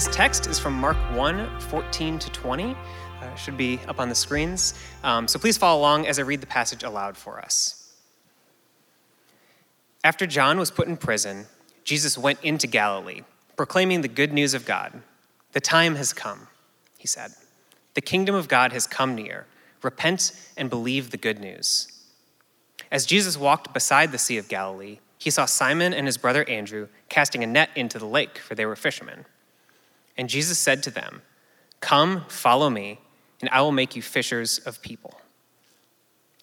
Today's text is from Mark 1 14 to 20. Uh, should be up on the screens. Um, so please follow along as I read the passage aloud for us. After John was put in prison, Jesus went into Galilee, proclaiming the good news of God. The time has come, he said. The kingdom of God has come near. Repent and believe the good news. As Jesus walked beside the Sea of Galilee, he saw Simon and his brother Andrew casting a net into the lake, for they were fishermen. And Jesus said to them, Come, follow me, and I will make you fishers of people.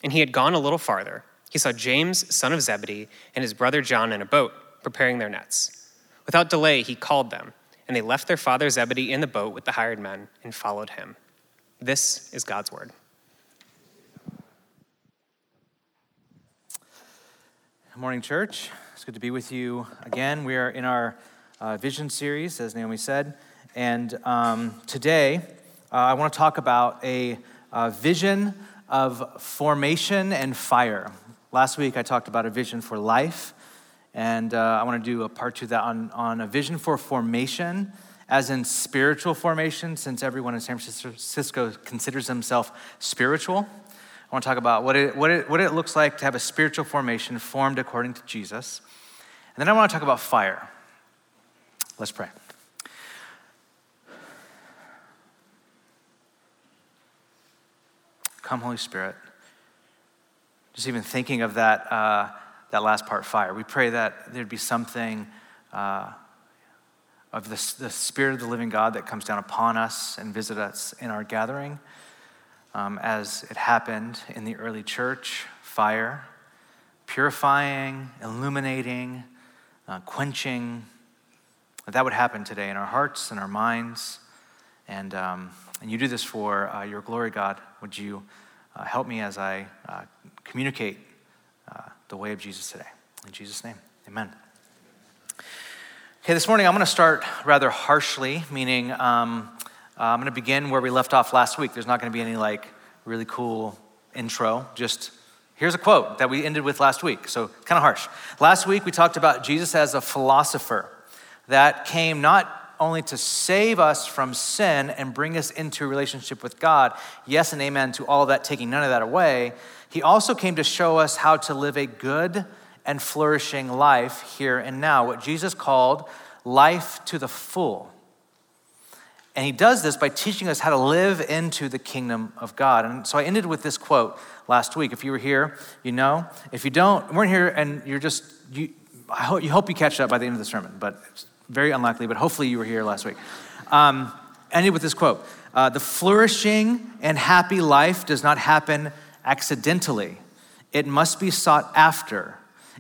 And he had gone a little farther. He saw James, son of Zebedee, and his brother John in a boat, preparing their nets. Without delay, he called them, and they left their father Zebedee in the boat with the hired men and followed him. This is God's word. Good morning, church. It's good to be with you again. We are in our uh, vision series, as Naomi said. And um, today, uh, I want to talk about a, a vision of formation and fire. Last week, I talked about a vision for life. And uh, I want to do a part two that on, on a vision for formation as in spiritual formation, since everyone in San Francisco considers themselves spiritual. I want to talk about what it, what, it, what it looks like to have a spiritual formation formed according to Jesus. And then I want to talk about fire. Let's pray. Come, Holy Spirit. Just even thinking of that, uh, that last part, fire, we pray that there'd be something. Uh, of the, the Spirit of the living God that comes down upon us and visit us in our gathering, um, as it happened in the early church fire, purifying, illuminating, uh, quenching. That would happen today in our hearts and our minds. And, um, and you do this for uh, your glory, God. Would you uh, help me as I uh, communicate uh, the way of Jesus today? In Jesus' name, amen. Okay, this morning I'm going to start rather harshly, meaning um, uh, I'm going to begin where we left off last week. There's not going to be any like really cool intro. Just here's a quote that we ended with last week. So kind of harsh. Last week we talked about Jesus as a philosopher that came not only to save us from sin and bring us into a relationship with God. Yes and amen to all of that, taking none of that away. He also came to show us how to live a good and flourishing life here and now, what Jesus called life to the full. And he does this by teaching us how to live into the kingdom of God. And so I ended with this quote last week. If you were here, you know. If you don't, weren't here and you're just, you, I hope you, hope you catch that by the end of the sermon, but very unlikely, but hopefully you were here last week. Um, ended with this quote uh, The flourishing and happy life does not happen accidentally, it must be sought after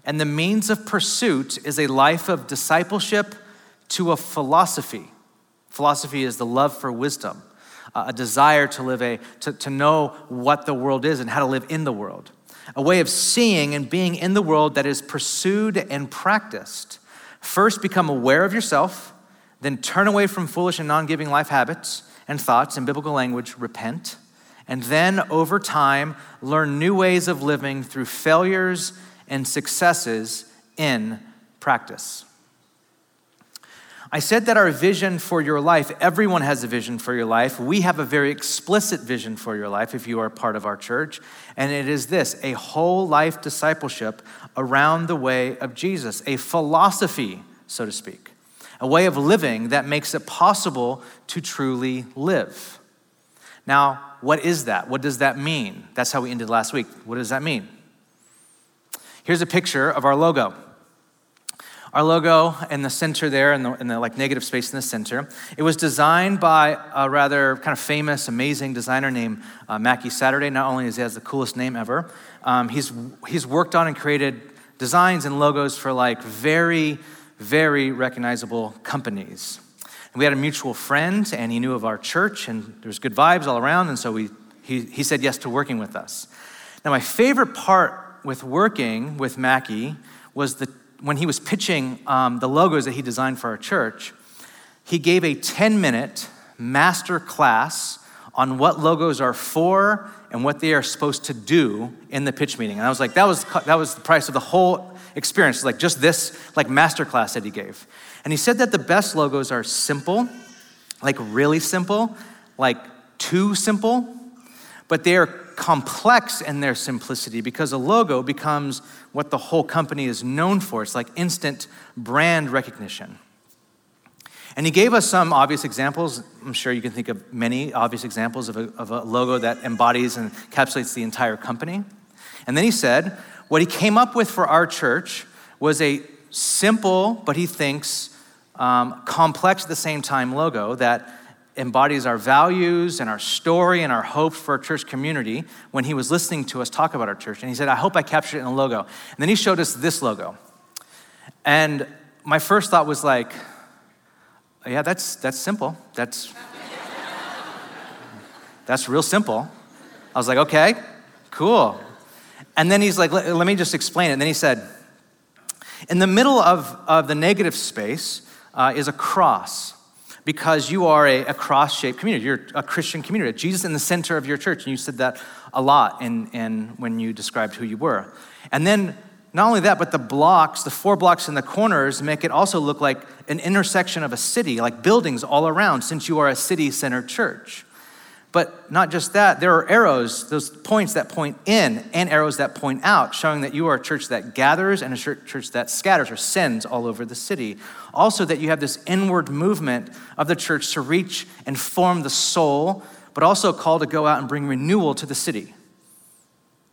and the means of pursuit is a life of discipleship to a philosophy. Philosophy is the love for wisdom, a desire to live a, to, to know what the world is and how to live in the world, a way of seeing and being in the world that is pursued and practiced. First, become aware of yourself, then turn away from foolish and non giving life habits and thoughts. In biblical language, repent. And then, over time, learn new ways of living through failures and successes in practice. I said that our vision for your life, everyone has a vision for your life. We have a very explicit vision for your life if you are part of our church. And it is this a whole life discipleship around the way of Jesus, a philosophy, so to speak, a way of living that makes it possible to truly live. Now, what is that? What does that mean? That's how we ended last week. What does that mean? Here's a picture of our logo. Our logo in the center there, in the, in the, like negative space in the center, it was designed by a rather kind of famous, amazing designer named uh, Mackey Saturday. Not only is he has the coolest name ever, um, he's he's worked on and created designs and logos for like very, very recognizable companies. And we had a mutual friend, and he knew of our church, and there was good vibes all around, and so we he, he said yes to working with us. Now, my favorite part with working with Mackey was the, when he was pitching um, the logos that he designed for our church, he gave a 10 minute master class on what logos are for and what they are supposed to do in the pitch meeting. And I was like, that was, that was the price of the whole experience, like just this like master class that he gave. And he said that the best logos are simple, like really simple, like too simple, but they are complex in their simplicity because a logo becomes what the whole company is known for. It's like instant brand recognition. And he gave us some obvious examples. I'm sure you can think of many obvious examples of a, of a logo that embodies and encapsulates the entire company. And then he said, what he came up with for our church was a simple, but he thinks um, complex at the same time logo that embodies our values and our story and our hope for our church community when he was listening to us talk about our church. And he said, I hope I captured it in a logo. And then he showed us this logo. And my first thought was like, yeah, that's, that's simple. That's, that's real simple. I was like, okay, cool. And then he's like, let, let me just explain it. And then he said, in the middle of, of the negative space uh, is a cross because you are a, a cross shaped community. You're a Christian community. Jesus in the center of your church. And you said that a lot in, in when you described who you were. And then not only that, but the blocks, the four blocks in the corners, make it also look like an intersection of a city, like buildings all around, since you are a city centered church. But not just that, there are arrows, those points that point in, and arrows that point out, showing that you are a church that gathers and a church that scatters or sends all over the city. Also, that you have this inward movement of the church to reach and form the soul, but also a call to go out and bring renewal to the city.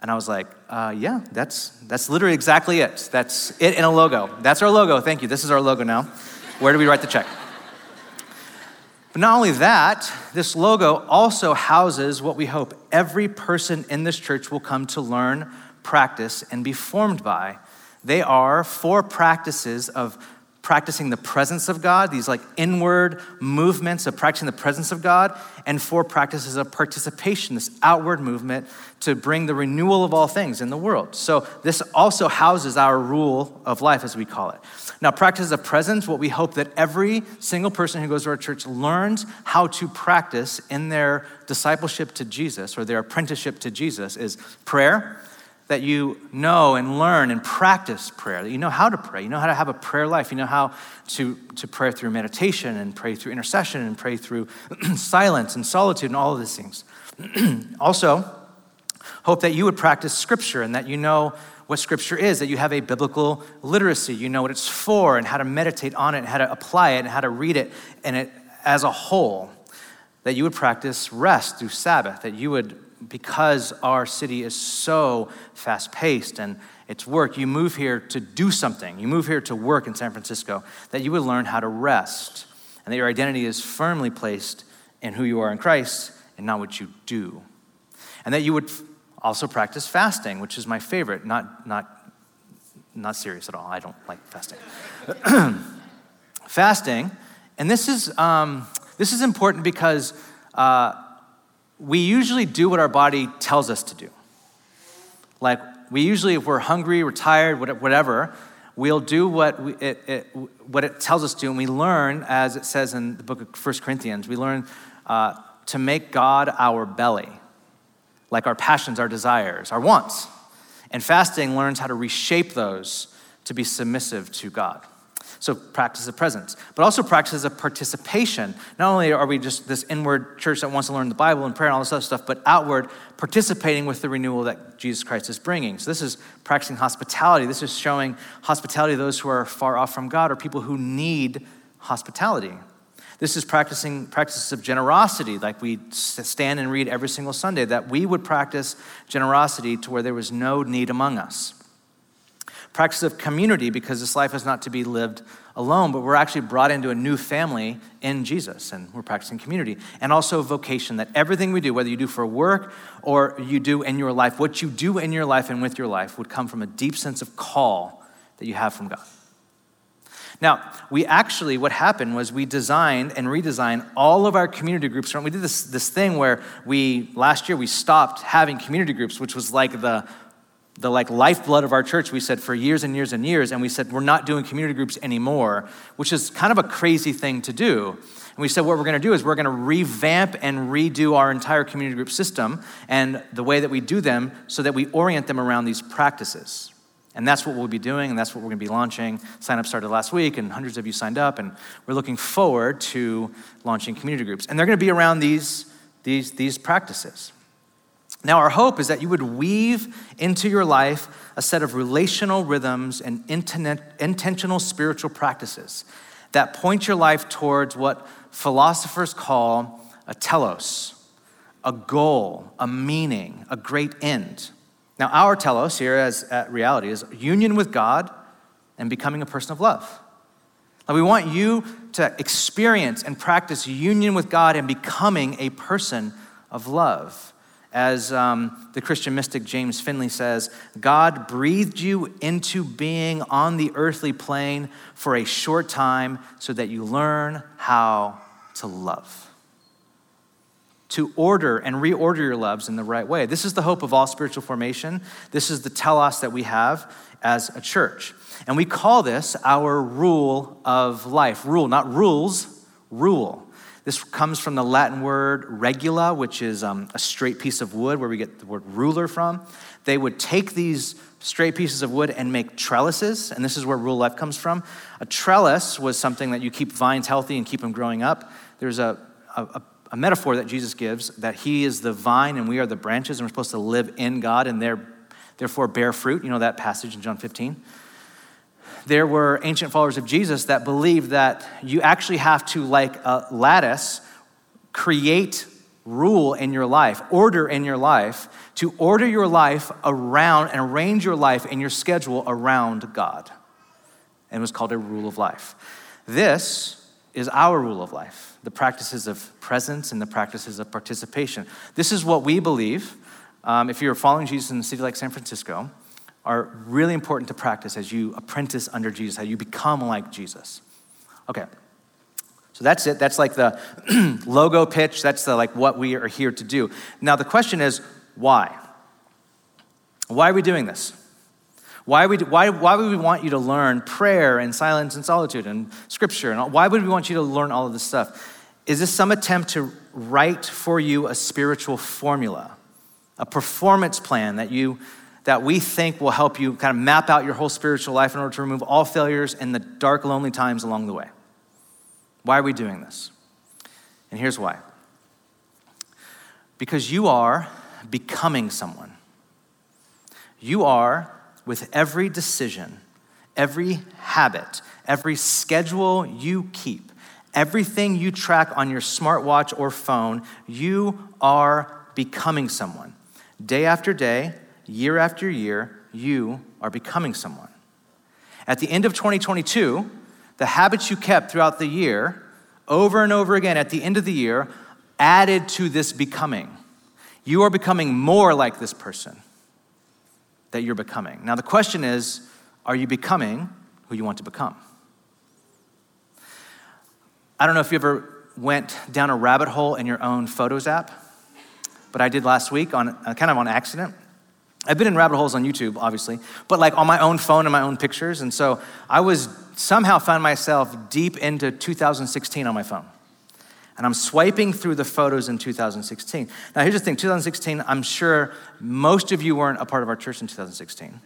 And I was like, uh, yeah, that's, that's literally exactly it. That's it in a logo. That's our logo. Thank you. This is our logo now. Where do we write the check? But not only that, this logo also houses what we hope every person in this church will come to learn, practice, and be formed by. They are four practices of practicing the presence of God, these like inward movements of practicing the presence of God, and four practices of participation, this outward movement to bring the renewal of all things in the world. So this also houses our rule of life, as we call it. Now, practice of presence, what we hope that every single person who goes to our church learns how to practice in their discipleship to Jesus or their apprenticeship to Jesus is prayer that you know and learn and practice prayer, that you know how to pray, you know how to have a prayer life, you know how to, to pray through meditation and pray through intercession and pray through silence and solitude and all of these things. also, hope that you would practice scripture and that you know what scripture is, that you have a biblical literacy, you know what it's for and how to meditate on it, and how to apply it, and how to read it and it as a whole. That you would practice rest through Sabbath, that you would because our city is so fast paced and it's work, you move here to do something. You move here to work in San Francisco, that you would learn how to rest and that your identity is firmly placed in who you are in Christ and not what you do. And that you would also practice fasting, which is my favorite, not, not, not serious at all. I don't like fasting. fasting, and this is, um, this is important because. Uh, we usually do what our body tells us to do. Like, we usually, if we're hungry, we're tired, whatever, we'll do what, we, it, it, what it tells us to, and we learn, as it says in the book of 1 Corinthians, we learn uh, to make God our belly, like our passions, our desires, our wants. And fasting learns how to reshape those to be submissive to God. So practice of presence, but also practices of participation. Not only are we just this inward church that wants to learn the Bible and prayer and all this other stuff, but outward participating with the renewal that Jesus Christ is bringing. So this is practicing hospitality. This is showing hospitality to those who are far off from God or people who need hospitality. This is practicing practices of generosity, like we stand and read every single Sunday, that we would practice generosity to where there was no need among us practice of community because this life is not to be lived alone, but we're actually brought into a new family in Jesus and we're practicing community. And also vocation that everything we do, whether you do for work or you do in your life, what you do in your life and with your life would come from a deep sense of call that you have from God. Now, we actually, what happened was we designed and redesigned all of our community groups. We did this, this thing where we, last year, we stopped having community groups, which was like the the like lifeblood of our church we said for years and years and years and we said we're not doing community groups anymore which is kind of a crazy thing to do and we said what we're going to do is we're going to revamp and redo our entire community group system and the way that we do them so that we orient them around these practices And that's what we'll be doing, and that's what we're going to be launching. Sign up started last week, and hundreds of you signed up, and we're looking forward to launching community groups. And they're going to be around these, these, these practices. Now, our hope is that you would weave into your life a set of relational rhythms and intentional spiritual practices that point your life towards what philosophers call a telos, a goal, a meaning, a great end. Now, our telos here as at reality is union with God and becoming a person of love. Now, we want you to experience and practice union with God and becoming a person of love. As um, the Christian mystic James Finley says, God breathed you into being on the earthly plane for a short time so that you learn how to love to order and reorder your loves in the right way. This is the hope of all spiritual formation. This is the telos that we have as a church. And we call this our rule of life. Rule, not rules, rule. This comes from the Latin word regula, which is um, a straight piece of wood, where we get the word ruler from. They would take these straight pieces of wood and make trellises, and this is where rule life comes from. A trellis was something that you keep vines healthy and keep them growing up. There's a, a, a a metaphor that Jesus gives that he is the vine and we are the branches and we're supposed to live in God and therefore bear fruit. You know that passage in John 15. There were ancient followers of Jesus that believed that you actually have to, like a lattice, create rule in your life, order in your life, to order your life around and arrange your life and your schedule around God. And it was called a rule of life. This is our rule of life the practices of presence and the practices of participation. This is what we believe, um, if you're following Jesus in a city like San Francisco, are really important to practice as you apprentice under Jesus, how you become like Jesus. Okay. So that's it. That's like the logo pitch. That's the like what we are here to do. Now the question is why? Why are we doing this? Why would, why, why would we want you to learn prayer and silence and solitude and scripture? And all, why would we want you to learn all of this stuff? Is this some attempt to write for you a spiritual formula, a performance plan that you that we think will help you kind of map out your whole spiritual life in order to remove all failures and the dark, lonely times along the way? Why are we doing this? And here's why. Because you are becoming someone. You are, with every decision, every habit, every schedule you keep, Everything you track on your smartwatch or phone, you are becoming someone. Day after day, year after year, you are becoming someone. At the end of 2022, the habits you kept throughout the year, over and over again at the end of the year, added to this becoming. You are becoming more like this person that you're becoming. Now, the question is are you becoming who you want to become? I don't know if you ever went down a rabbit hole in your own Photos app, but I did last week on uh, kind of on accident. I've been in rabbit holes on YouTube, obviously, but like on my own phone and my own pictures. And so I was somehow found myself deep into 2016 on my phone. And I'm swiping through the photos in 2016. Now, here's the thing 2016, I'm sure most of you weren't a part of our church in 2016.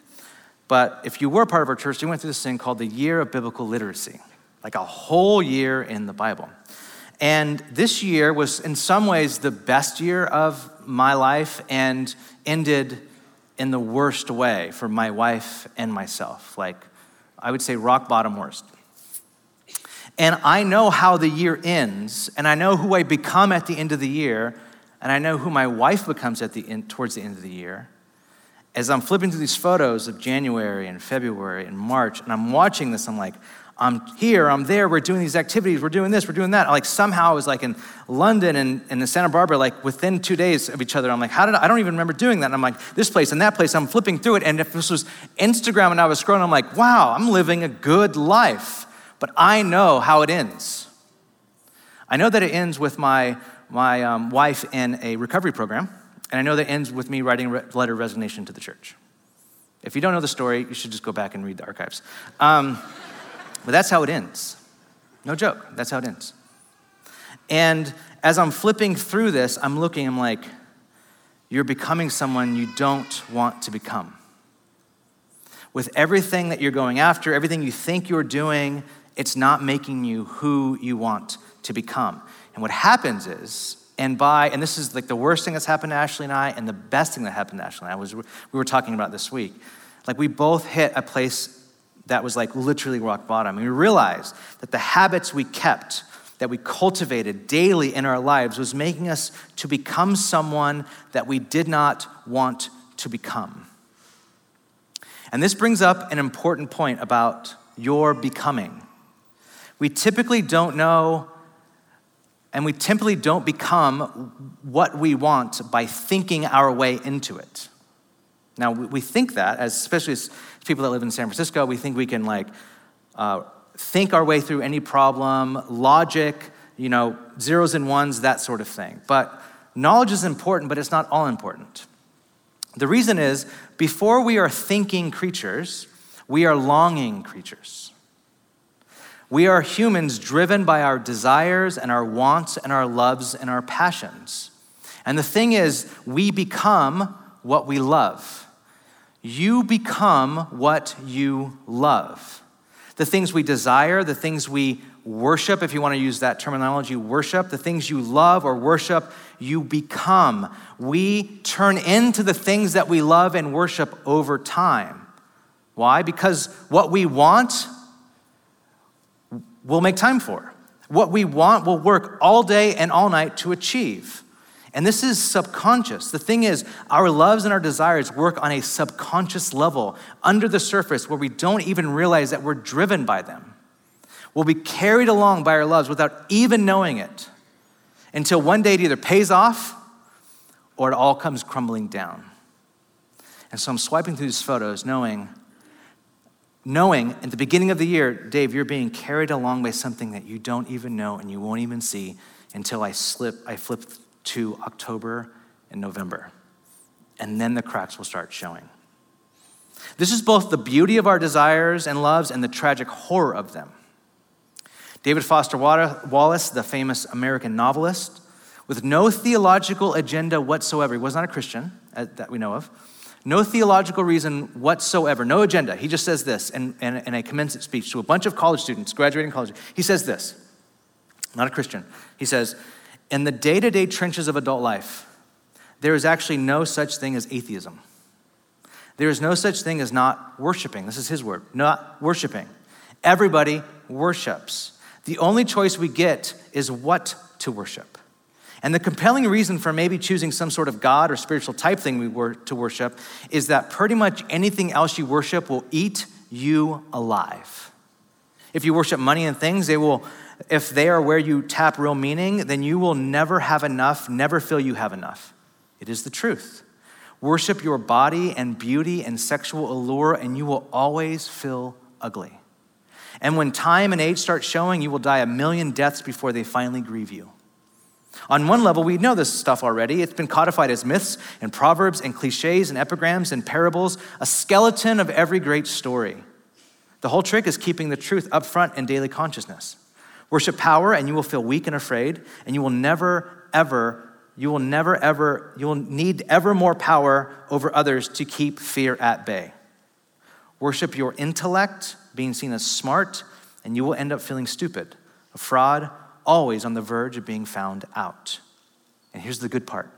But if you were a part of our church, you went through this thing called the Year of Biblical Literacy like a whole year in the Bible. And this year was, in some ways, the best year of my life and ended in the worst way for my wife and myself. Like, I would say rock bottom worst. And I know how the year ends, and I know who I become at the end of the year, and I know who my wife becomes at the end, towards the end of the year. As I'm flipping through these photos of January and February and March, and I'm watching this, I'm like, I'm here, I'm there, we're doing these activities, we're doing this, we're doing that. Like somehow I was like in London and, and in Santa Barbara, like within two days of each other. I'm like, how did I, I don't even remember doing that. And I'm like, this place and that place, I'm flipping through it. And if this was Instagram and I was scrolling, I'm like, wow, I'm living a good life. But I know how it ends. I know that it ends with my, my um, wife in a recovery program, and I know that it ends with me writing a letter of resignation to the church. If you don't know the story, you should just go back and read the archives. Um, but that's how it ends. No joke, that's how it ends. And as I'm flipping through this, I'm looking, I'm like, you're becoming someone you don't want to become. with everything that you're going after, everything you think you're doing, it's not making you who you want to become. And what happens is, and by, and this is like the worst thing that's happened to Ashley and I, and the best thing that happened to Ashley and I was we were talking about this week. Like we both hit a place that was like literally rock bottom. And we realized that the habits we kept, that we cultivated daily in our lives, was making us to become someone that we did not want to become. And this brings up an important point about your becoming. We typically don't know, and we typically don't become what we want by thinking our way into it. Now, we think that, as especially as people that live in San Francisco, we think we can like uh, think our way through any problem, logic, you know, zeros and ones, that sort of thing. But knowledge is important, but it's not all important. The reason is, before we are thinking creatures, we are longing creatures. We are humans driven by our desires and our wants and our loves and our passions. And the thing is, we become what we love. You become what you love. The things we desire, the things we worship, if you want to use that terminology, worship, the things you love or worship, you become. We turn into the things that we love and worship over time. Why? Because what we want, we'll make time for. What we want, we'll work all day and all night to achieve. And this is subconscious. The thing is, our loves and our desires work on a subconscious level, under the surface, where we don't even realize that we're driven by them. We'll be carried along by our loves without even knowing it until one day it either pays off or it all comes crumbling down. And so I'm swiping through these photos knowing, knowing at the beginning of the year, Dave, you're being carried along by something that you don't even know and you won't even see until I slip, I flip to October and November. And then the cracks will start showing. This is both the beauty of our desires and loves and the tragic horror of them. David Foster Wallace, the famous American novelist, with no theological agenda whatsoever, he was not a Christian uh, that we know of, no theological reason whatsoever, no agenda. He just says this in, in, in a commencement speech to a bunch of college students, graduating college. He says this, not a Christian. He says, in the day to day trenches of adult life, there is actually no such thing as atheism. There is no such thing as not worshiping. This is his word, not worshiping. Everybody worships. The only choice we get is what to worship. And the compelling reason for maybe choosing some sort of God or spiritual type thing we were to worship is that pretty much anything else you worship will eat you alive. If you worship money and things, they will if they are where you tap real meaning, then you will never have enough, never feel you have enough. It is the truth. Worship your body and beauty and sexual allure, and you will always feel ugly. And when time and age start showing, you will die a million deaths before they finally grieve you. On one level, we know this stuff already. It's been codified as myths and proverbs and cliches and epigrams and parables, a skeleton of every great story. The whole trick is keeping the truth up front in daily consciousness. Worship power, and you will feel weak and afraid, and you will never, ever, you will never, ever, you will need ever more power over others to keep fear at bay. Worship your intellect, being seen as smart, and you will end up feeling stupid, a fraud, always on the verge of being found out. And here's the good part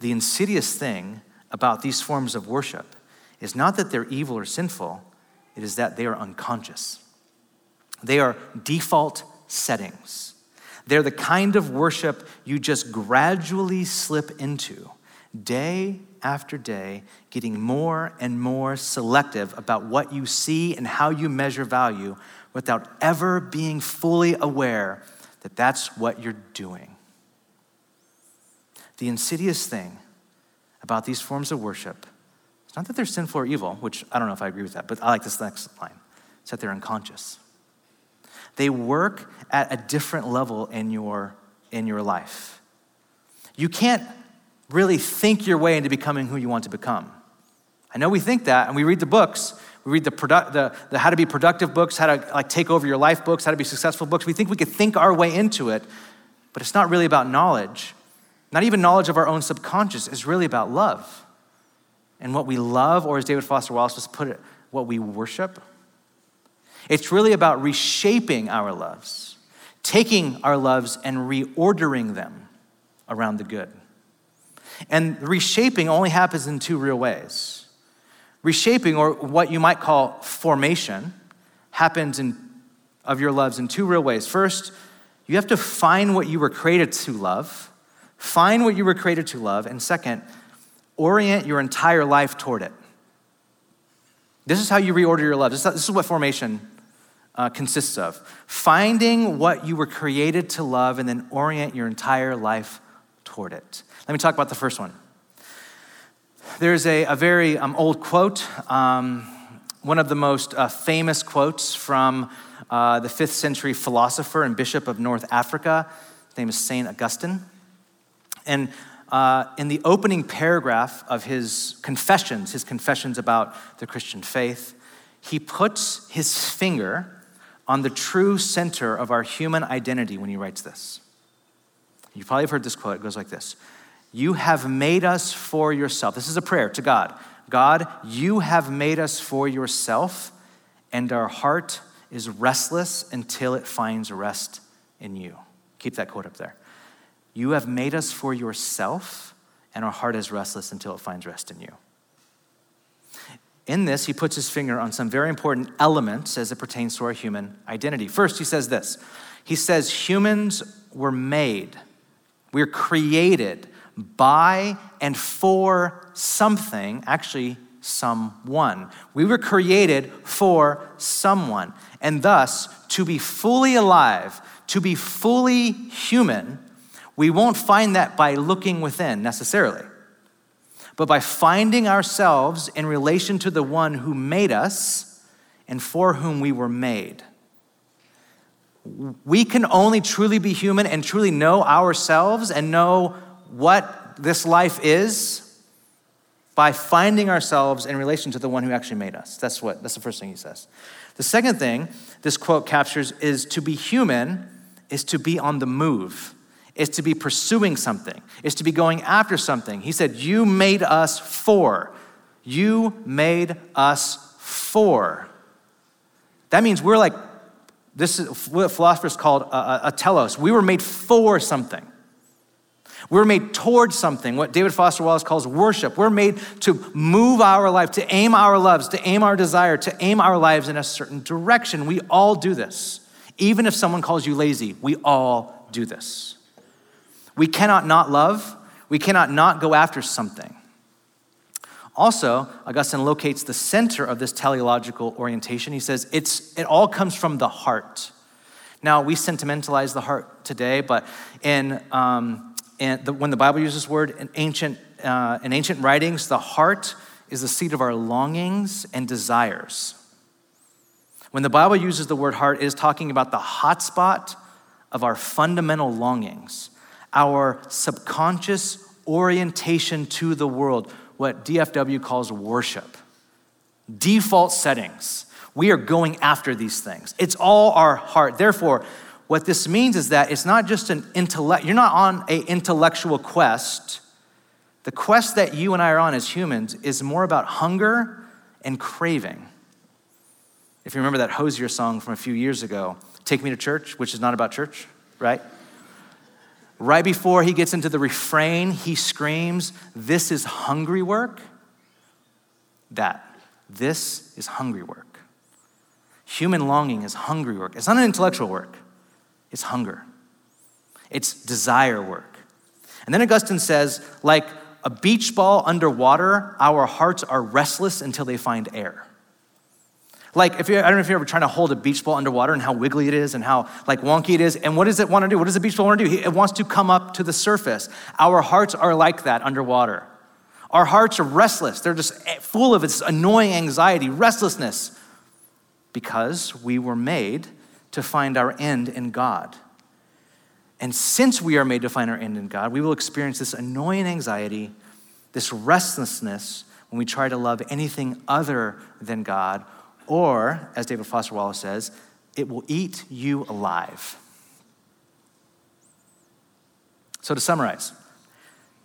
the insidious thing about these forms of worship is not that they're evil or sinful, it is that they are unconscious. They are default settings. They're the kind of worship you just gradually slip into, day after day, getting more and more selective about what you see and how you measure value without ever being fully aware that that's what you're doing. The insidious thing about these forms of worship is not that they're sinful or evil, which I don't know if I agree with that, but I like this next line. It's that they're unconscious. They work at a different level in your, in your life. You can't really think your way into becoming who you want to become. I know we think that, and we read the books. We read the, the, the how to be productive books, how to like take over your life books, how to be successful books. We think we could think our way into it, but it's not really about knowledge. Not even knowledge of our own subconscious. It's really about love. and what we love, or as David Foster Wallace just put it, what we worship. It's really about reshaping our loves, taking our loves and reordering them around the good. And reshaping only happens in two real ways. Reshaping, or what you might call formation, happens in, of your loves in two real ways. First, you have to find what you were created to love, find what you were created to love, and second, orient your entire life toward it. This is how you reorder your love. This is what formation uh, consists of finding what you were created to love and then orient your entire life toward it. Let me talk about the first one. There's a, a very um, old quote, um, one of the most uh, famous quotes from uh, the fifth century philosopher and bishop of North Africa. His name is St. Augustine. And uh, in the opening paragraph of his confessions, his confessions about the Christian faith, he puts his finger on the true center of our human identity when he writes this. You probably have heard this quote. It goes like this You have made us for yourself. This is a prayer to God. God, you have made us for yourself, and our heart is restless until it finds rest in you. Keep that quote up there. You have made us for yourself, and our heart is restless until it finds rest in you. In this, he puts his finger on some very important elements as it pertains to our human identity. First, he says this He says, Humans were made, we're created by and for something, actually, someone. We were created for someone. And thus, to be fully alive, to be fully human, we won't find that by looking within necessarily, but by finding ourselves in relation to the one who made us and for whom we were made. We can only truly be human and truly know ourselves and know what this life is by finding ourselves in relation to the one who actually made us. That's what that's the first thing he says. The second thing this quote captures is to be human is to be on the move is to be pursuing something, is to be going after something. He said, You made us for. You made us for. That means we're like, this is what philosophers called a, a telos. We were made for something. We're made towards something, what David Foster Wallace calls worship. We're made to move our life, to aim our loves, to aim our desire, to aim our lives in a certain direction. We all do this. Even if someone calls you lazy, we all do this. We cannot not love, we cannot not go after something. Also, Augustine locates the center of this teleological orientation. He says it's, it all comes from the heart. Now, we sentimentalize the heart today, but in, um, in the, when the Bible uses this word in ancient, uh, in ancient writings, the heart is the seat of our longings and desires. When the Bible uses the word heart, it is talking about the hotspot of our fundamental longings our subconscious orientation to the world, what DFW calls worship. Default settings. We are going after these things. It's all our heart. Therefore, what this means is that it's not just an intellect, you're not on an intellectual quest. The quest that you and I are on as humans is more about hunger and craving. If you remember that Hozier song from a few years ago, Take Me to Church, which is not about church, right? Right before he gets into the refrain, he screams, This is hungry work. That. This is hungry work. Human longing is hungry work. It's not an intellectual work, it's hunger, it's desire work. And then Augustine says, like a beach ball underwater, our hearts are restless until they find air. Like, if you, I don't know if you're ever trying to hold a beach ball underwater and how wiggly it is and how like wonky it is. And what does it want to do? What does the beach ball want to do? It wants to come up to the surface. Our hearts are like that underwater. Our hearts are restless. They're just eh, full of this annoying anxiety, restlessness, because we were made to find our end in God. And since we are made to find our end in God, we will experience this annoying anxiety, this restlessness when we try to love anything other than God or, as David Foster Wallace says, it will eat you alive. So, to summarize,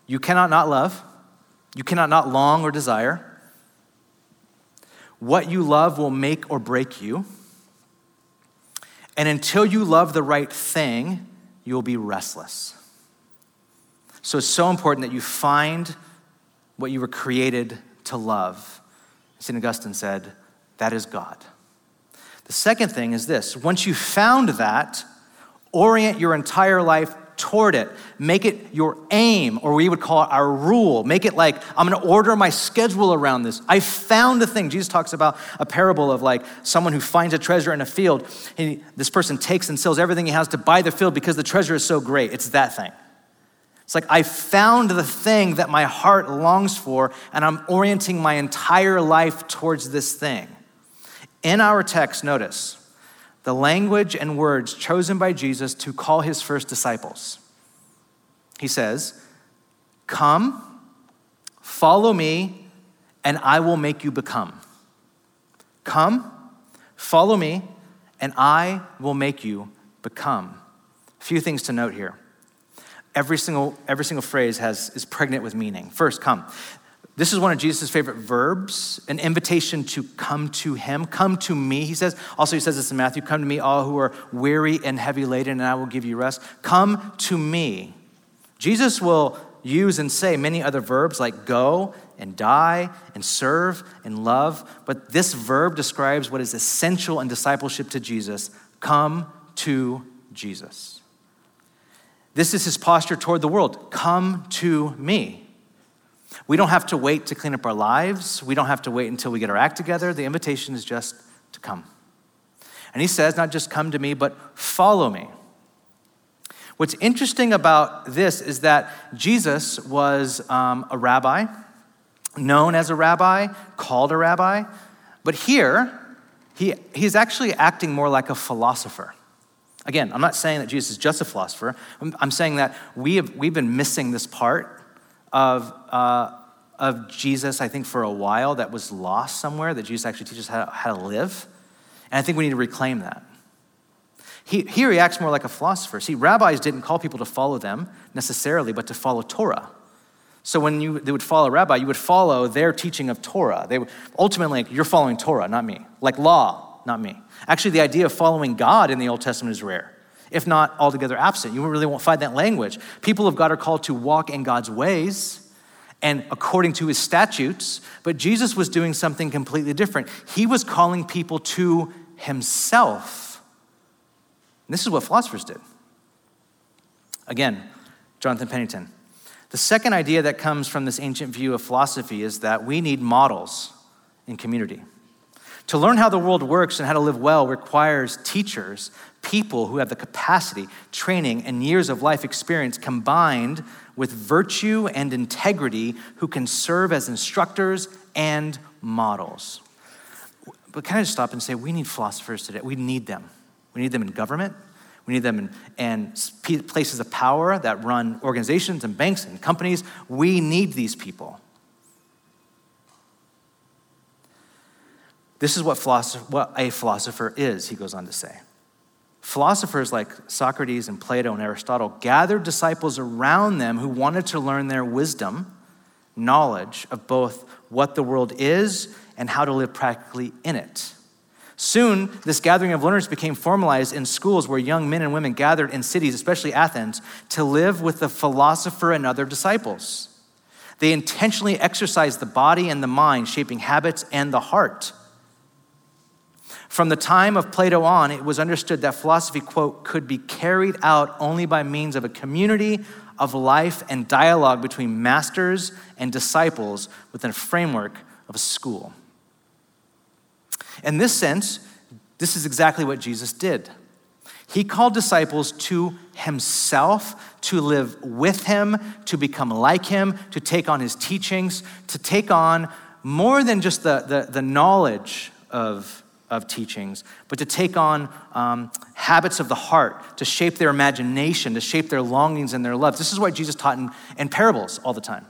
you cannot not love, you cannot not long or desire, What you love will make or break you. And until you love the right thing, you will be restless. So it's so important that you find what you were created to love. St. Augustine said, that is God. The second thing is this once you found that, orient your entire life toward it. Make it your aim, or we would call it our rule. Make it like, I'm gonna order my schedule around this. I found a thing. Jesus talks about a parable of like someone who finds a treasure in a field. And this person takes and sells everything he has to buy the field because the treasure is so great. It's that thing. It's like I found the thing that my heart longs for, and I'm orienting my entire life towards this thing. In our text, notice the language and words chosen by Jesus to call his first disciples. He says, Come, follow me, and I will make you become. Come, follow me, and I will make you become. A few things to note here. Every single, every single phrase has, is pregnant with meaning. First, come. This is one of Jesus' favorite verbs, an invitation to come to him. Come to me, he says. Also, he says this in Matthew Come to me, all who are weary and heavy laden, and I will give you rest. Come to me. Jesus will use and say many other verbs like go and die and serve and love, but this verb describes what is essential in discipleship to Jesus come to Jesus. This is his posture toward the world come to me. We don't have to wait to clean up our lives. We don't have to wait until we get our act together. The invitation is just to come. And he says, not just come to me, but follow me. What's interesting about this is that Jesus was um, a rabbi, known as a rabbi, called a rabbi, but here, he, he's actually acting more like a philosopher. Again, I'm not saying that Jesus is just a philosopher. I'm, I'm saying that we have, we've been missing this part of, uh, of Jesus, I think, for a while that was lost somewhere, that Jesus actually teaches how, how to live. And I think we need to reclaim that. He, here he acts more like a philosopher. See, rabbis didn't call people to follow them necessarily, but to follow Torah. So when you, they would follow a rabbi, you would follow their teaching of Torah. They would, ultimately, you're following Torah, not me. Like law, not me. Actually, the idea of following God in the Old Testament is rare if not altogether absent. You really won't find that language. People of God are called to walk in God's ways and according to his statutes, but Jesus was doing something completely different. He was calling people to himself. And this is what philosophers did. Again, Jonathan Pennington. The second idea that comes from this ancient view of philosophy is that we need models in community. To learn how the world works and how to live well requires teachers people who have the capacity, training, and years of life experience combined with virtue and integrity who can serve as instructors and models. But can I just stop and say, we need philosophers today? We need them. We need them in government. We need them in, in places of power that run organizations and banks and companies. We need these people. This is what, what a philosopher is, he goes on to say. Philosophers like Socrates and Plato and Aristotle gathered disciples around them who wanted to learn their wisdom, knowledge of both what the world is and how to live practically in it. Soon, this gathering of learners became formalized in schools where young men and women gathered in cities, especially Athens, to live with the philosopher and other disciples. They intentionally exercised the body and the mind, shaping habits and the heart. From the time of Plato on, it was understood that philosophy, quote, could be carried out only by means of a community of life and dialogue between masters and disciples within a framework of a school. In this sense, this is exactly what Jesus did. He called disciples to himself, to live with him, to become like him, to take on his teachings, to take on more than just the, the, the knowledge of of teachings, but to take on um, habits of the heart, to shape their imagination, to shape their longings and their loves. This is why Jesus taught in, in parables all the time.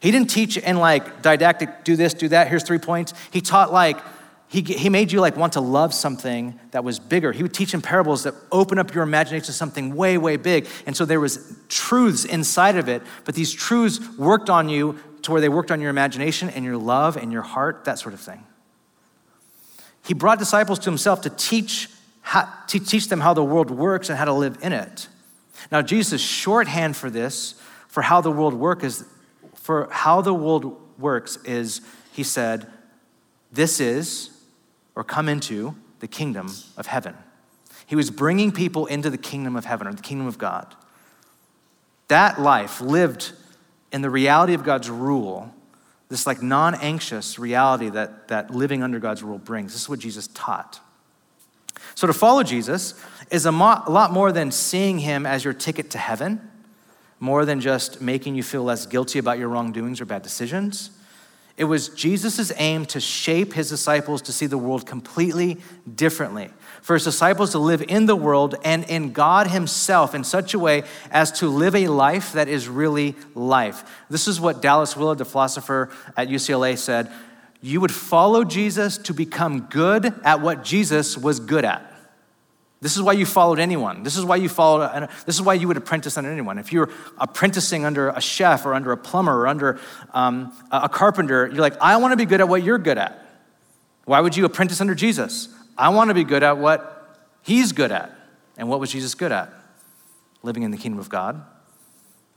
He didn't teach in like didactic, do this, do that, here's three points. He taught like, he, he made you like want to love something that was bigger. He would teach in parables that open up your imagination to something way, way big. And so there was truths inside of it, but these truths worked on you to where they worked on your imagination and your love and your heart, that sort of thing. He brought disciples to himself to teach, how, to teach them how the world works and how to live in it. Now, Jesus' shorthand for this, for how the world work is, for how the world works is, he said, this is, or come into, the kingdom of heaven. He was bringing people into the kingdom of heaven or the kingdom of God. That life lived in the reality of God's rule, this like non anxious reality that, that living under God's rule brings. This is what Jesus taught. So to follow Jesus is a, mo- a lot more than seeing him as your ticket to heaven, more than just making you feel less guilty about your wrongdoings or bad decisions. It was Jesus' aim to shape his disciples to see the world completely differently, for his disciples to live in the world and in God himself in such a way as to live a life that is really life. This is what Dallas Willard, the philosopher at UCLA, said. You would follow Jesus to become good at what Jesus was good at. This is why you followed anyone. This is why you followed, this is why you would apprentice under anyone. If you're apprenticing under a chef or under a plumber or under um, a carpenter, you're like, I want to be good at what you're good at. Why would you apprentice under Jesus? I want to be good at what he's good at. And what was Jesus good at? Living in the kingdom of God,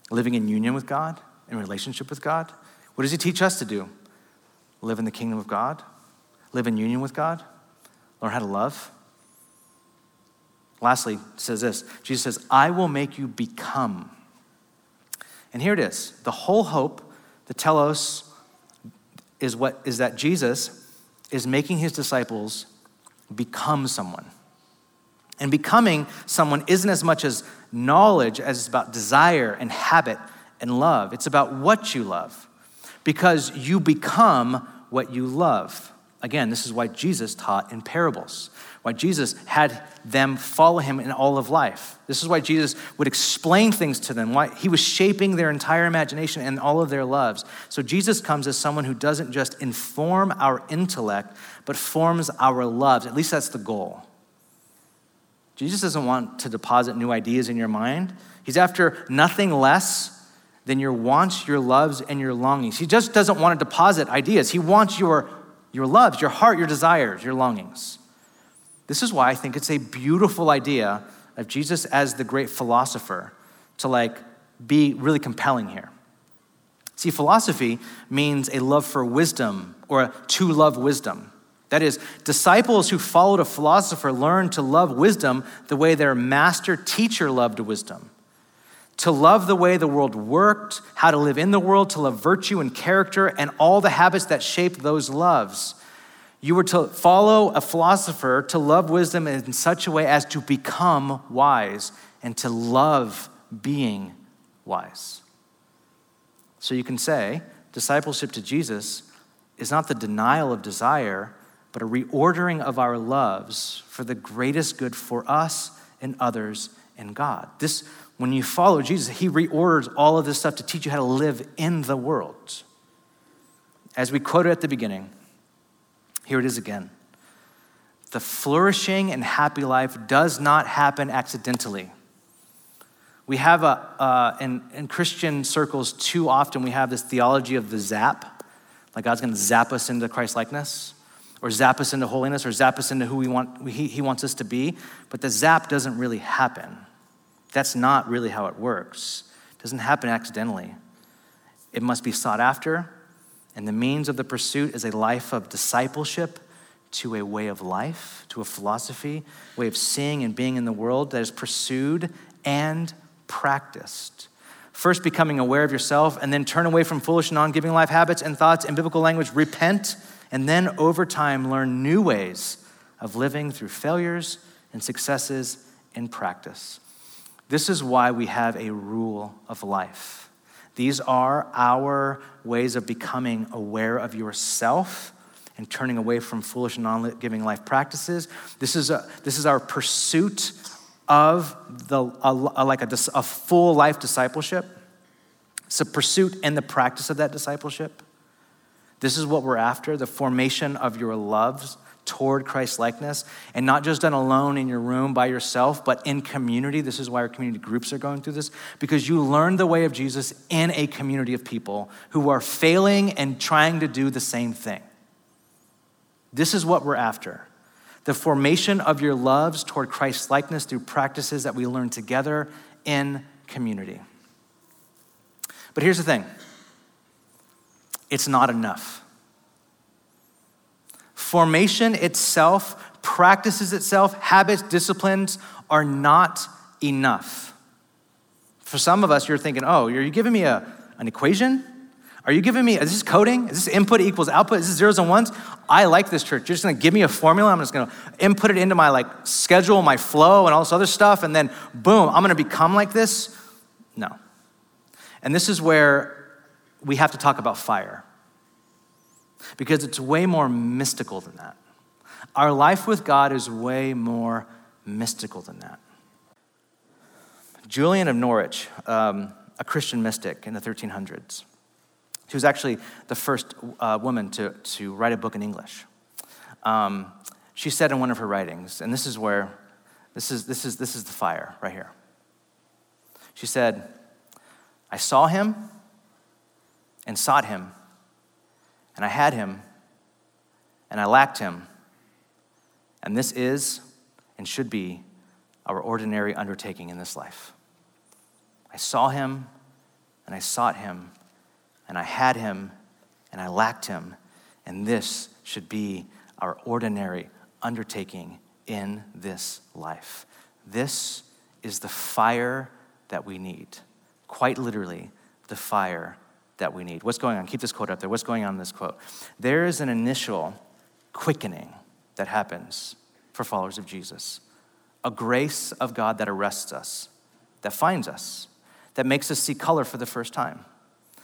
living in union with God, in relationship with God. What does he teach us to do? Live in the kingdom of God, live in union with God, learn how to love Lastly, says this Jesus says, I will make you become. And here it is. The whole hope, the telos, is what is that Jesus is making his disciples become someone. And becoming someone isn't as much as knowledge as it's about desire and habit and love. It's about what you love. Because you become what you love. Again, this is why Jesus taught in parables why Jesus had them follow him in all of life. This is why Jesus would explain things to them, why he was shaping their entire imagination and all of their loves. So Jesus comes as someone who doesn't just inform our intellect, but forms our loves. At least that's the goal. Jesus doesn't want to deposit new ideas in your mind. He's after nothing less than your wants, your loves, and your longings. He just doesn't want to deposit ideas. He wants your, your loves, your heart, your desires, your longings. This is why I think it's a beautiful idea of Jesus as the great philosopher to like be really compelling here. See, philosophy means a love for wisdom or to love wisdom. That is, disciples who followed a philosopher learned to love wisdom the way their master teacher loved wisdom. To love the way the world worked, how to live in the world, to love virtue and character, and all the habits that shape those loves. You were to follow a philosopher to love wisdom in such a way as to become wise and to love being wise. So you can say discipleship to Jesus is not the denial of desire, but a reordering of our loves for the greatest good for us and others and God. This, when you follow Jesus, he reorders all of this stuff to teach you how to live in the world. As we quoted at the beginning, here it is again. The flourishing and happy life does not happen accidentally. We have a, uh, in, in Christian circles, too often we have this theology of the zap, like God's gonna zap us into Christ likeness, or zap us into holiness, or zap us into who we want, he, he wants us to be. But the zap doesn't really happen. That's not really how it works. It doesn't happen accidentally. It must be sought after, and the means of the pursuit is a life of discipleship to a way of life, to a philosophy, way of seeing and being in the world that is pursued and practiced. First, becoming aware of yourself, and then turn away from foolish, non giving life habits and thoughts in biblical language, repent, and then over time learn new ways of living through failures and successes in practice. This is why we have a rule of life. These are our ways of becoming aware of yourself and turning away from foolish non giving life practices. This is, a, this is our pursuit of the, a, a, like a, a full life discipleship. It's a pursuit and the practice of that discipleship. This is what we're after the formation of your loves toward Christ likeness, and not just done alone in your room by yourself, but in community. This is why our community groups are going through this, because you learn the way of Jesus in a community of people who are failing and trying to do the same thing. This is what we're after. the formation of your loves toward Christ's likeness through practices that we learn together in community. But here's the thing it's not enough. Formation itself, practices itself, habits, disciplines are not enough. For some of us, you're thinking, oh, are you giving me a, an equation? Are you giving me, is this coding? Is this input equals output? Is this zeros and ones? I like this church. You're just gonna give me a formula. I'm just gonna input it into my like schedule, my flow, and all this other stuff, and then boom, I'm gonna become like this? No. And this is where we have to talk about fire. Because it's way more mystical than that. Our life with God is way more mystical than that. Julian of Norwich, um, a Christian mystic in the 1300s, she was actually the first uh, woman to, to write a book in English. Um, she said in one of her writings, and this is where, this is, this, is, this is the fire right here. She said, I saw him and sought him, and I had him, and I lacked him. And this is and should be our ordinary undertaking in this life. I saw him and I sought him, and I had him and I lacked him. And this should be our ordinary undertaking in this life. This is the fire that we need. Quite literally, the fire that we need. What's going on? Keep this quote up there. What's going on in this quote? There is an initial quickening that happens for followers of Jesus, a grace of God that arrests us, that finds us, that makes us see color for the first time.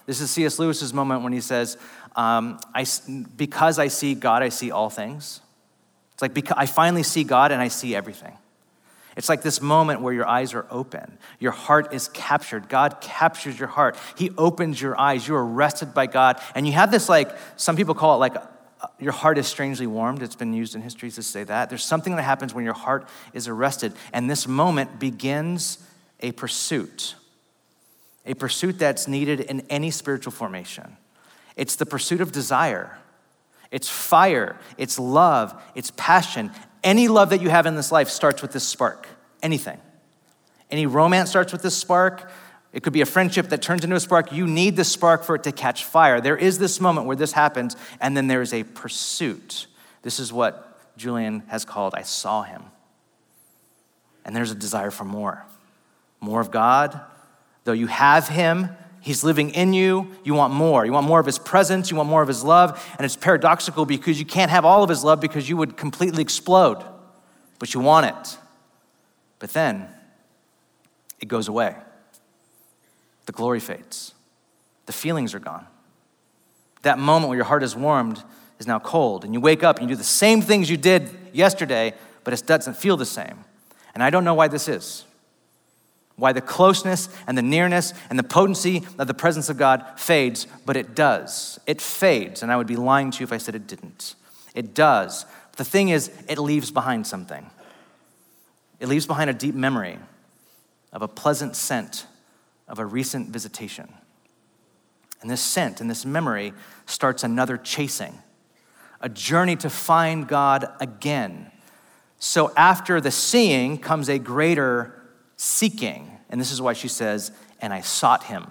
This is C.S. Lewis's moment when he says, um, I, Because I see God, I see all things. It's like because I finally see God and I see everything. It's like this moment where your eyes are open. Your heart is captured. God captures your heart. He opens your eyes. You're arrested by God. And you have this, like, some people call it like your heart is strangely warmed. It's been used in history to say that. There's something that happens when your heart is arrested. And this moment begins a pursuit, a pursuit that's needed in any spiritual formation. It's the pursuit of desire. It's fire, it's love, it's passion, any love that you have in this life starts with this spark. Anything. Any romance starts with this spark. It could be a friendship that turns into a spark. You need the spark for it to catch fire. There is this moment where this happens, and then there is a pursuit. This is what Julian has called I saw him. And there's a desire for more more of God. Though you have him, He's living in you. You want more. You want more of His presence. You want more of His love. And it's paradoxical because you can't have all of His love because you would completely explode. But you want it. But then it goes away. The glory fades. The feelings are gone. That moment where your heart is warmed is now cold. And you wake up and you do the same things you did yesterday, but it doesn't feel the same. And I don't know why this is why the closeness and the nearness and the potency of the presence of God fades, but it does. It fades, and I would be lying to you if I said it didn't. It does. The thing is, it leaves behind something. It leaves behind a deep memory of a pleasant scent of a recent visitation. And this scent and this memory starts another chasing, a journey to find God again. So after the seeing comes a greater seeking. And this is why she says, and I sought him.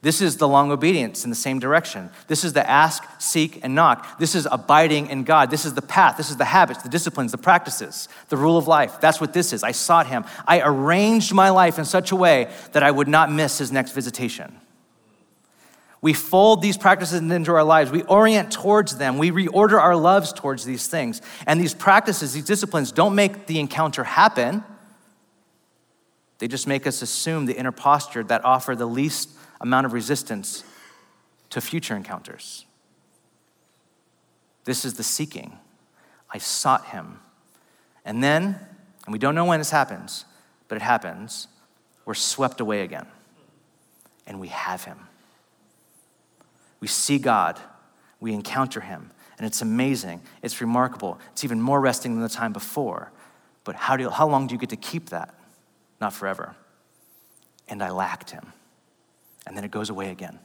This is the long obedience in the same direction. This is the ask, seek, and knock. This is abiding in God. This is the path. This is the habits, the disciplines, the practices, the rule of life. That's what this is. I sought him. I arranged my life in such a way that I would not miss his next visitation. We fold these practices into our lives. We orient towards them. We reorder our loves towards these things. And these practices, these disciplines, don't make the encounter happen. They just make us assume the inner posture that offer the least amount of resistance to future encounters. This is the seeking. I sought him. And then, and we don't know when this happens, but it happens, we're swept away again. And we have him. We see God, we encounter him, and it's amazing. It's remarkable. It's even more resting than the time before. But how, do you, how long do you get to keep that? Not forever. And I lacked him. And then it goes away again.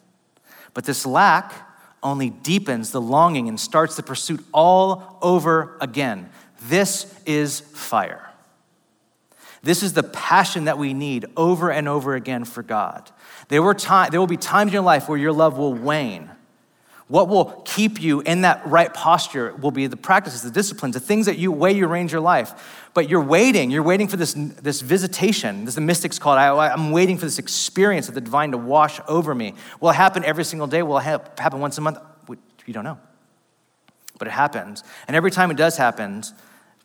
But this lack only deepens the longing and starts the pursuit all over again. This is fire. This is the passion that we need over and over again for God. There, were time, there will be times in your life where your love will wane. What will keep you in that right posture will be the practices, the disciplines, the things that you way you arrange your life. But you're waiting, you're waiting for this, this visitation. This the mystics call it. I, am waiting for this experience of the divine to wash over me. Will it happen every single day? Will it happen once a month? You don't know. But it happens. And every time it does happen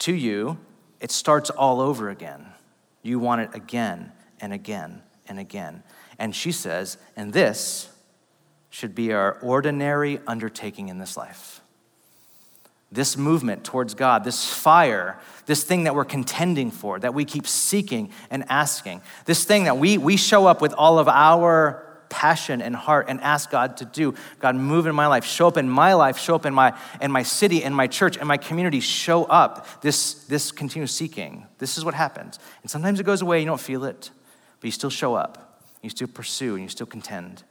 to you, it starts all over again. You want it again and again and again. And she says, and this should be our ordinary undertaking in this life. This movement towards God, this fire, this thing that we're contending for, that we keep seeking and asking, this thing that we, we show up with all of our passion and heart and ask God to do. God, move in my life, show up in my life, show up in my, in my city, in my church, in my community, show up. This, this continuous seeking. This is what happens. And sometimes it goes away, you don't feel it, but you still show up. You still pursue and you still contend.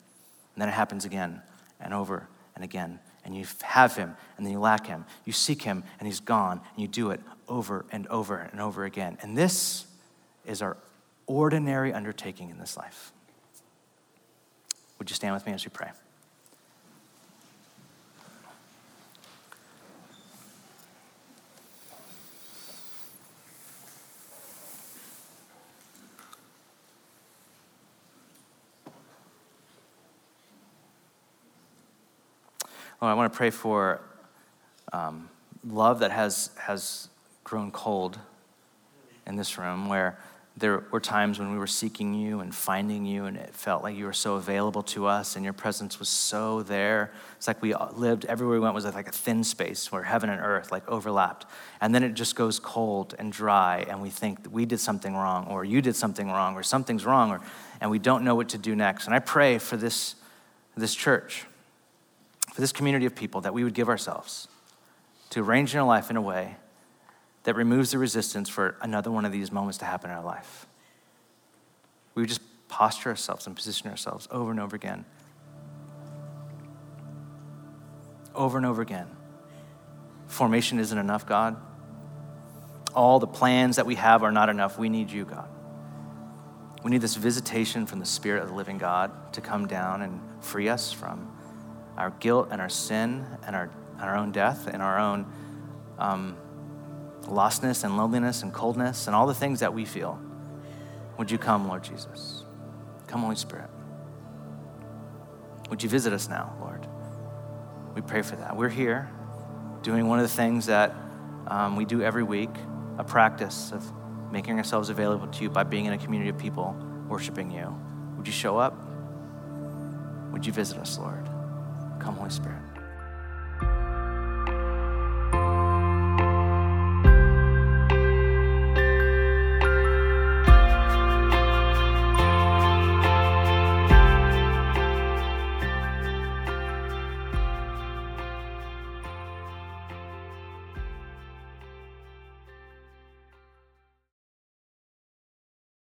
And then it happens again and over and again. And you have him and then you lack him. You seek him and he's gone. And you do it over and over and over again. And this is our ordinary undertaking in this life. Would you stand with me as we pray? Well, I want to pray for um, love that has, has grown cold in this room, where there were times when we were seeking you and finding you, and it felt like you were so available to us, and your presence was so there. It's like we lived, everywhere we went was like a thin space where heaven and earth like overlapped. And then it just goes cold and dry, and we think we did something wrong, or you did something wrong, or something's wrong, or, and we don't know what to do next. And I pray for this, this church for this community of people that we would give ourselves to arrange our life in a way that removes the resistance for another one of these moments to happen in our life. We would just posture ourselves and position ourselves over and over again. Over and over again. Formation isn't enough, God. All the plans that we have are not enough. We need you, God. We need this visitation from the Spirit of the living God to come down and free us from our guilt and our sin and our, our own death and our own um, lostness and loneliness and coldness and all the things that we feel. Would you come, Lord Jesus? Come, Holy Spirit. Would you visit us now, Lord? We pray for that. We're here doing one of the things that um, we do every week a practice of making ourselves available to you by being in a community of people worshiping you. Would you show up? Would you visit us, Lord? Come, Holy Spirit.